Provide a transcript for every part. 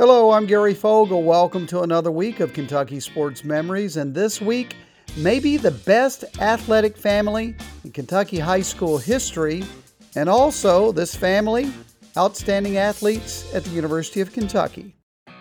Hello, I'm Gary Fogle. Welcome to another week of Kentucky Sports Memories. And this week, maybe the best athletic family in Kentucky high school history, and also this family, outstanding athletes at the University of Kentucky.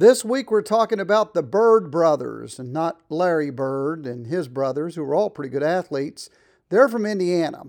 This week we're talking about the Bird brothers, and not Larry Bird and his brothers, who were all pretty good athletes. They're from Indiana.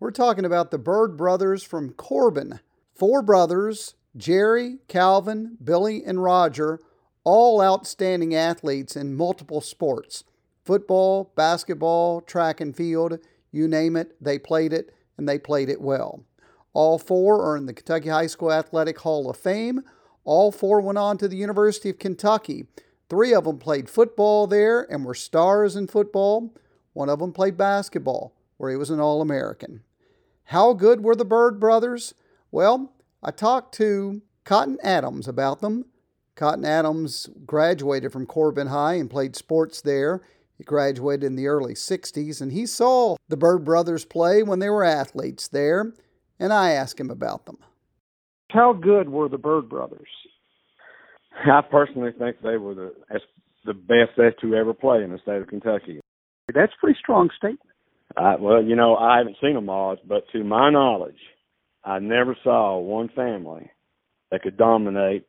We're talking about the Bird brothers from Corbin. Four brothers, Jerry, Calvin, Billy, and Roger, all outstanding athletes in multiple sports football, basketball, track and field, you name it, they played it, and they played it well. All four are in the Kentucky High School Athletic Hall of Fame. All four went on to the University of Kentucky. Three of them played football there and were stars in football. One of them played basketball, where he was an All American. How good were the Bird brothers? Well, I talked to Cotton Adams about them. Cotton Adams graduated from Corbin High and played sports there. He graduated in the early 60s and he saw the Bird brothers play when they were athletes there, and I asked him about them. How good were the Bird brothers? I personally think they were the the best set to ever play in the state of Kentucky. That's a pretty strong statement. I, well, you know, I haven't seen them all, but to my knowledge, I never saw one family that could dominate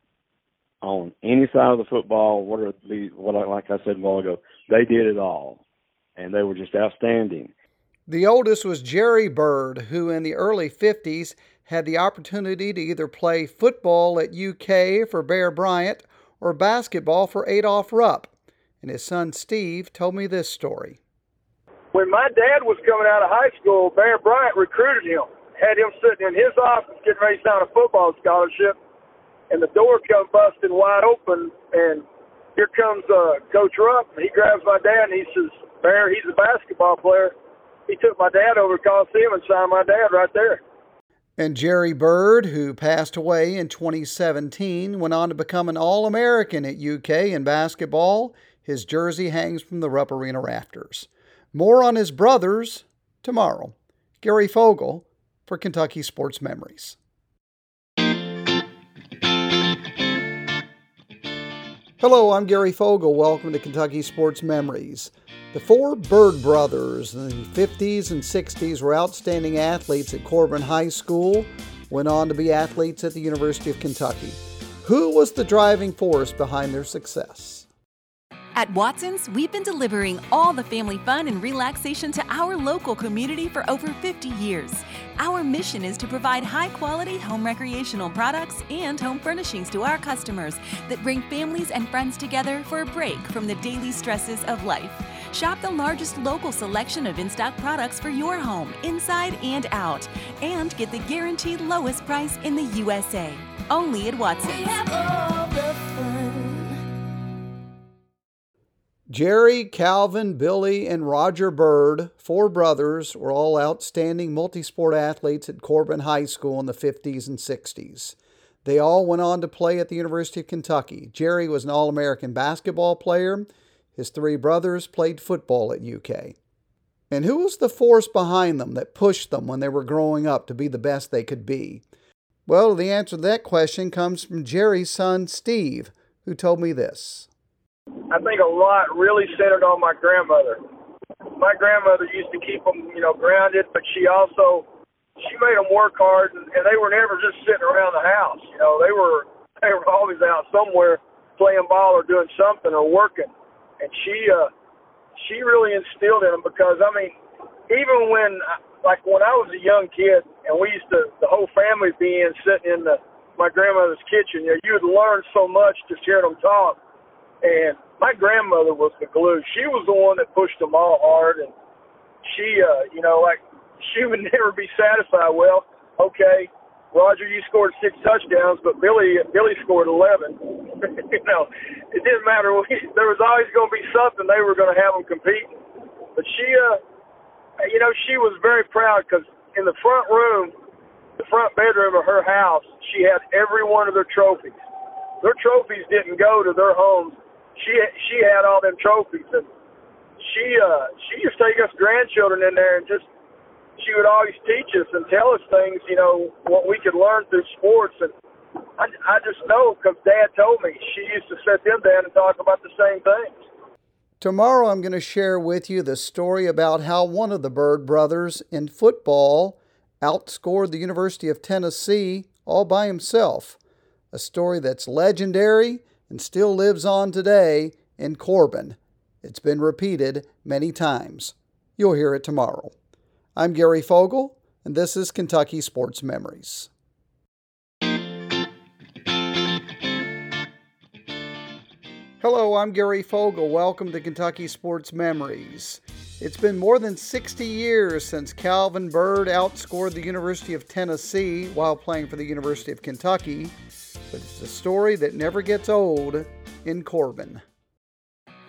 on any side of the football. What are the what? Like I said a while ago, they did it all, and they were just outstanding. The oldest was Jerry Bird, who in the early 50s had the opportunity to either play football at UK for Bear Bryant or basketball for Adolph Rupp. And his son Steve told me this story. When my dad was coming out of high school, Bear Bryant recruited him, had him sitting in his office getting ready to sign a football scholarship, and the door come busting wide open, and here comes uh, Coach Rupp, and he grabs my dad and he says, Bear, he's a basketball player. He took my dad over to Coliseum and signed my dad right there. And Jerry Bird, who passed away in 2017, went on to become an All American at UK in basketball. His jersey hangs from the Rupp Arena rafters. More on his brothers tomorrow. Gary Fogle for Kentucky Sports Memories. Hello, I'm Gary Fogle. Welcome to Kentucky Sports Memories. The four Bird brothers in the 50s and 60s were outstanding athletes at Corbin High School, went on to be athletes at the University of Kentucky. Who was the driving force behind their success? At Watson's, we've been delivering all the family fun and relaxation to our local community for over 50 years. Our mission is to provide high quality home recreational products and home furnishings to our customers that bring families and friends together for a break from the daily stresses of life. Shop the largest local selection of in stock products for your home, inside and out, and get the guaranteed lowest price in the USA. Only at Watson's. Jerry, Calvin, Billy, and Roger Bird, four brothers, were all outstanding multi-sport athletes at Corbin High School in the 50s and 60s. They all went on to play at the University of Kentucky. Jerry was an All American basketball player. His three brothers played football at UK. And who was the force behind them that pushed them when they were growing up to be the best they could be? Well, the answer to that question comes from Jerry's son, Steve, who told me this. I think a lot really centered on my grandmother. My grandmother used to keep them, you know, grounded, but she also she made them work hard, and, and they were never just sitting around the house. You know, they were they were always out somewhere playing ball or doing something or working. And she uh she really instilled in them because I mean, even when like when I was a young kid and we used to the whole family be in sitting in the my grandmother's kitchen, you know, you would learn so much just hearing them talk and my grandmother was the glue. She was the one that pushed them all hard, and she, uh, you know, like she would never be satisfied. Well, okay, Roger, you scored six touchdowns, but Billy, Billy scored eleven. you know, it didn't matter. There was always going to be something they were going to have them competing. But she, uh, you know, she was very proud because in the front room, the front bedroom of her house, she had every one of their trophies. Their trophies didn't go to their homes. She she had all them trophies, and she uh she used to take us grandchildren in there and just she would always teach us and tell us things, you know, what we could learn through sports. And I, I just know because Dad told me she used to sit them down and talk about the same things. Tomorrow, I'm going to share with you the story about how one of the Bird brothers in football outscored the University of Tennessee all by himself. A story that's legendary and still lives on today in Corbin. It's been repeated many times. You'll hear it tomorrow. I'm Gary Fogle, and this is Kentucky Sports Memories. Hello, I'm Gary Fogle. Welcome to Kentucky Sports Memories. It's been more than 60 years since Calvin Bird outscored the University of Tennessee while playing for the University of Kentucky, but it's a story that never gets old in Corbin.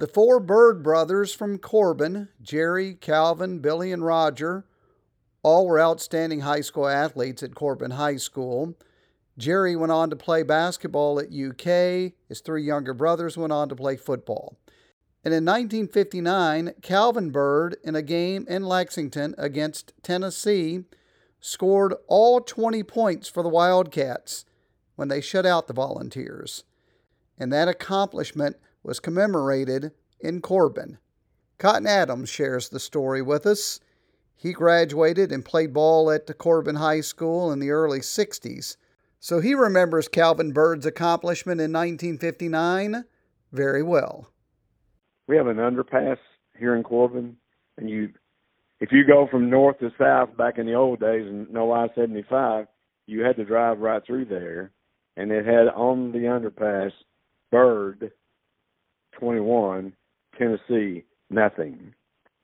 The four Bird brothers from Corbin, Jerry, Calvin, Billy, and Roger, all were outstanding high school athletes at Corbin High School. Jerry went on to play basketball at UK. His three younger brothers went on to play football. And in 1959, Calvin Bird, in a game in Lexington against Tennessee, scored all 20 points for the Wildcats when they shut out the Volunteers. And that accomplishment was commemorated in Corbin. Cotton Adams shares the story with us. He graduated and played ball at Corbin High School in the early 60s, so he remembers Calvin Bird's accomplishment in 1959 very well. We have an underpass here in Corbin, and you, if you go from north to south back in the old days and no I-75, you had to drive right through there, and it had on the underpass Bird 21, Tennessee, nothing.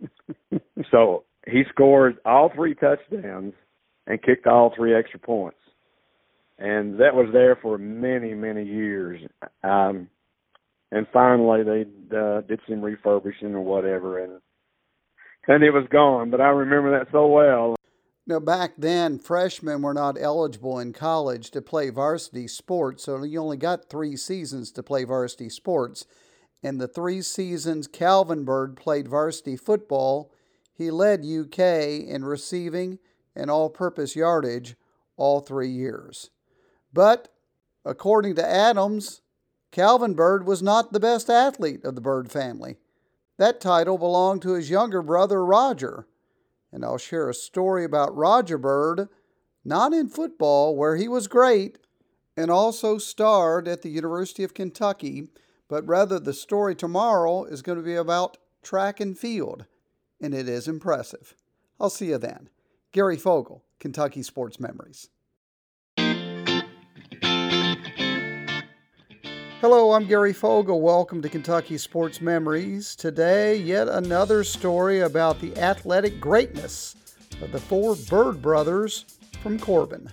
so he scored all three touchdowns and kicked all three extra points. And that was there for many, many years. Um, and finally, they uh, did some refurbishing or whatever, and and it was gone. But I remember that so well. Now, back then, freshmen were not eligible in college to play varsity sports, so you only got three seasons to play varsity sports. In the three seasons Calvin Bird played varsity football, he led UK in receiving and all purpose yardage all three years. But, according to Adams, Calvin Bird was not the best athlete of the Bird family. That title belonged to his younger brother Roger. And I'll share a story about Roger Bird, not in football, where he was great, and also starred at the University of Kentucky but rather the story tomorrow is going to be about track and field, and it is impressive. I'll see you then. Gary Fogle, Kentucky Sports Memories. Hello, I'm Gary Fogle. Welcome to Kentucky Sports Memories. Today, yet another story about the athletic greatness of the four Bird brothers from Corbin.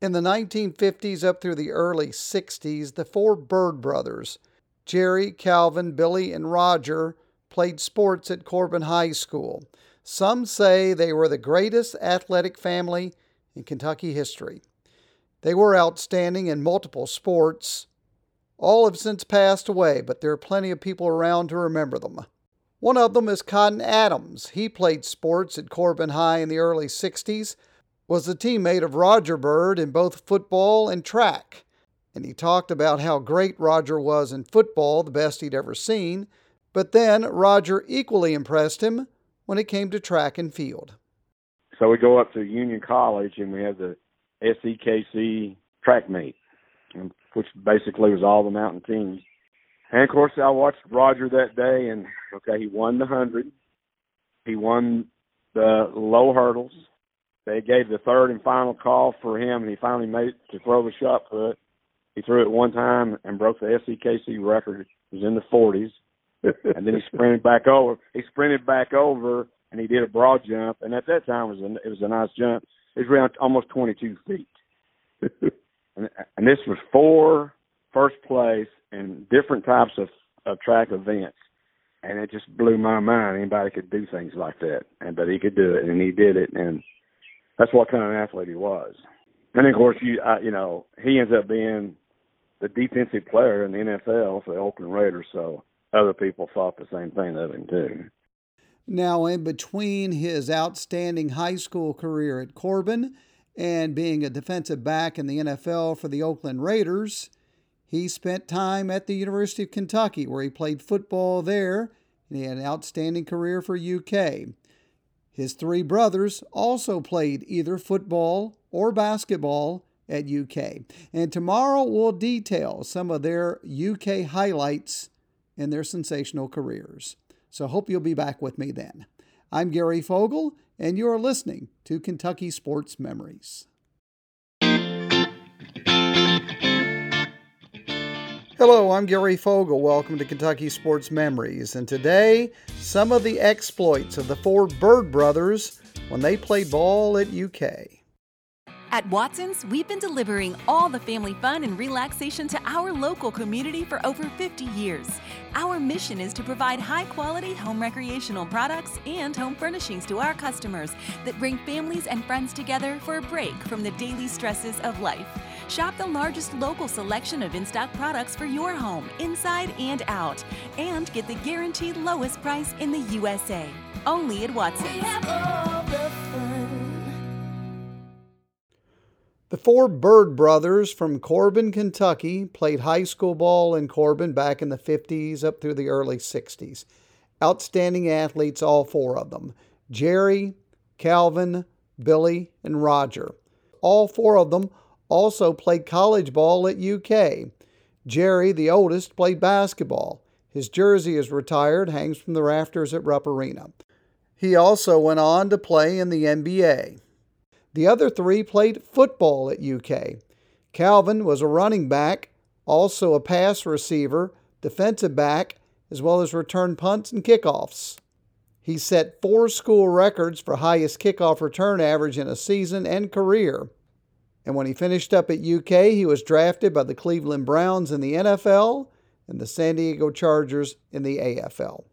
In the 1950s up through the early 60s, the four Bird brothers, Jerry, Calvin, Billy, and Roger, played sports at Corbin High School. Some say they were the greatest athletic family in Kentucky history. They were outstanding in multiple sports, All have since passed away, but there are plenty of people around to remember them. One of them is Cotton Adams. He played sports at Corbin High in the early 60s, was a teammate of Roger Bird in both football and track. And he talked about how great Roger was in football, the best he'd ever seen, but then Roger equally impressed him when it came to track and field. So we go up to Union College and we have the SEKC track meet, um, which basically was all the mountain teams. And of course, I watched Roger that day, and okay, he won the hundred. He won the low hurdles. They gave the third and final call for him, and he finally made it to throw the shot put. He threw it one time and broke the SEKC record. It was in the 40s, and then he sprinted back over. He sprinted back over, and he did a broad jump. And at that time, it was a, it was a nice jump. It was around almost 22 feet. and, and this was four first place in different types of, of track events. And it just blew my mind. Anybody could do things like that, and but he could do it, and he did it, and that's what kind of an athlete he was. And of course, you uh, you know he ends up being the defensive player in the NFL for the Oakland Raiders. So other people thought the same thing of him too. Now, in between his outstanding high school career at Corbin and being a defensive back in the NFL for the Oakland Raiders, he spent time at the University of Kentucky, where he played football there, and he had an outstanding career for UK. His three brothers also played either football or basketball at UK. And tomorrow we'll detail some of their UK highlights in their sensational careers. So hope you'll be back with me then. I'm Gary Fogle, and you're listening to Kentucky Sports Memories. Hello, I'm Gary Fogle. Welcome to Kentucky Sports Memories. And today, some of the exploits of the four Bird brothers when they played ball at UK. At Watson's, we've been delivering all the family fun and relaxation to our local community for over 50 years. Our mission is to provide high quality home recreational products and home furnishings to our customers that bring families and friends together for a break from the daily stresses of life. Shop the largest local selection of in stock products for your home, inside and out, and get the guaranteed lowest price in the USA. Only at Watson's. The four Bird brothers from Corbin, Kentucky, played high school ball in Corbin back in the 50s up through the early 60s. Outstanding athletes, all four of them Jerry, Calvin, Billy, and Roger. All four of them also played college ball at UK. Jerry, the oldest, played basketball. His jersey is retired, hangs from the rafters at Rupp Arena. He also went on to play in the NBA. The other three played football at UK. Calvin was a running back, also a pass receiver, defensive back, as well as return punts and kickoffs. He set four school records for highest kickoff return average in a season and career. And when he finished up at UK, he was drafted by the Cleveland Browns in the NFL and the San Diego Chargers in the AFL.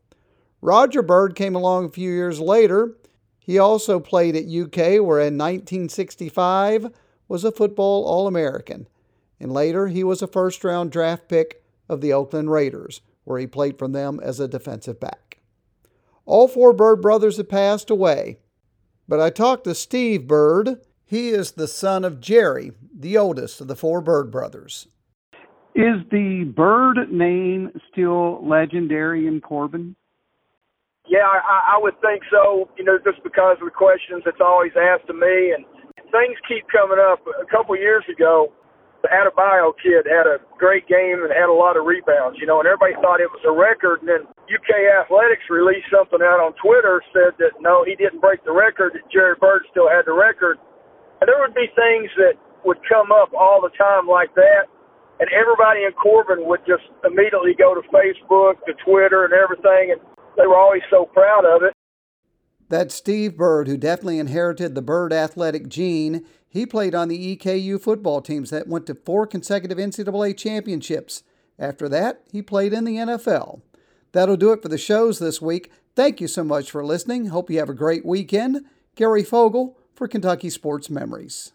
Roger Bird came along a few years later he also played at UK, where in 1965 was a football All American, and later he was a first round draft pick of the Oakland Raiders, where he played for them as a defensive back. All four Bird brothers have passed away, but I talked to Steve Bird. He is the son of Jerry, the oldest of the four Bird brothers. Is the Bird name still legendary in Corbin? Yeah, I, I would think so. You know, just because of the questions that's always asked of me, and things keep coming up. A couple of years ago, the Adebayo kid had a great game and had a lot of rebounds. You know, and everybody thought it was a record. And then UK Athletics released something out on Twitter said that no, he didn't break the record. That Jerry Bird still had the record. There would be things that would come up all the time like that. And everybody in Corbin would just immediately go to Facebook, to Twitter, and everything, and they were always so proud of it. That's Steve Bird, who definitely inherited the Bird athletic gene. He played on the EKU football teams that went to four consecutive NCAA championships. After that, he played in the NFL. That'll do it for the shows this week. Thank you so much for listening. Hope you have a great weekend. Gary Fogle for Kentucky Sports Memories.